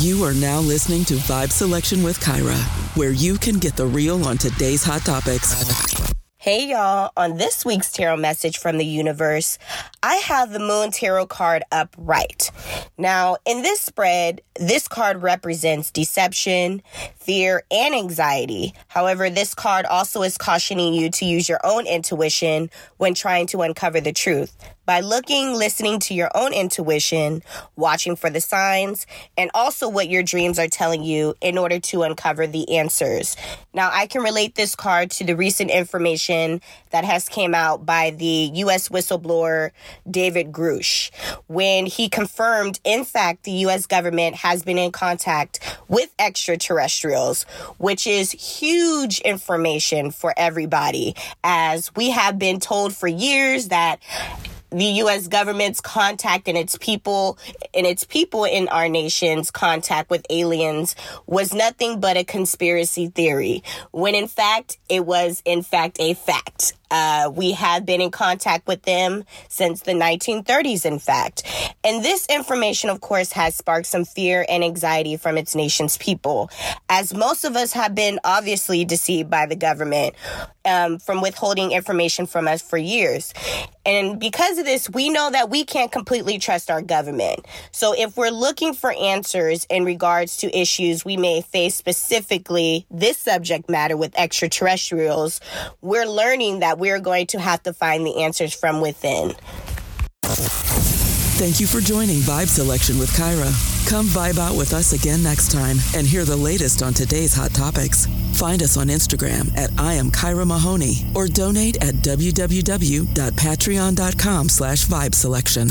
You are now listening to Vibe Selection with Kyra, where you can get the real on today's hot topics. Hey y'all, on this week's tarot message from the universe, I have the Moon Tarot card up right. Now, in this spread, this card represents deception, fear, and anxiety. However, this card also is cautioning you to use your own intuition when trying to uncover the truth by looking, listening to your own intuition, watching for the signs, and also what your dreams are telling you in order to uncover the answers. Now, I can relate this card to the recent information that has came out by the US whistleblower David Grusch when he confirmed in fact the US government has been in contact with extraterrestrials, which is huge information for everybody as we have been told for years that the US government's contact and its people and its people in our nation's contact with aliens was nothing but a conspiracy theory when in fact it was in fact a fact uh, we have been in contact with them since the 1930s, in fact. And this information, of course, has sparked some fear and anxiety from its nation's people, as most of us have been obviously deceived by the government um, from withholding information from us for years. And because of this, we know that we can't completely trust our government. So if we're looking for answers in regards to issues we may face specifically this subject matter with extraterrestrials, we're learning that we're going to have to find the answers from within. Thank you for joining Vibe Selection with Kyra. Come vibe out with us again next time and hear the latest on today's hot topics. Find us on Instagram at I am Kyra Mahoney or donate at www.patreon.com slash vibe selection.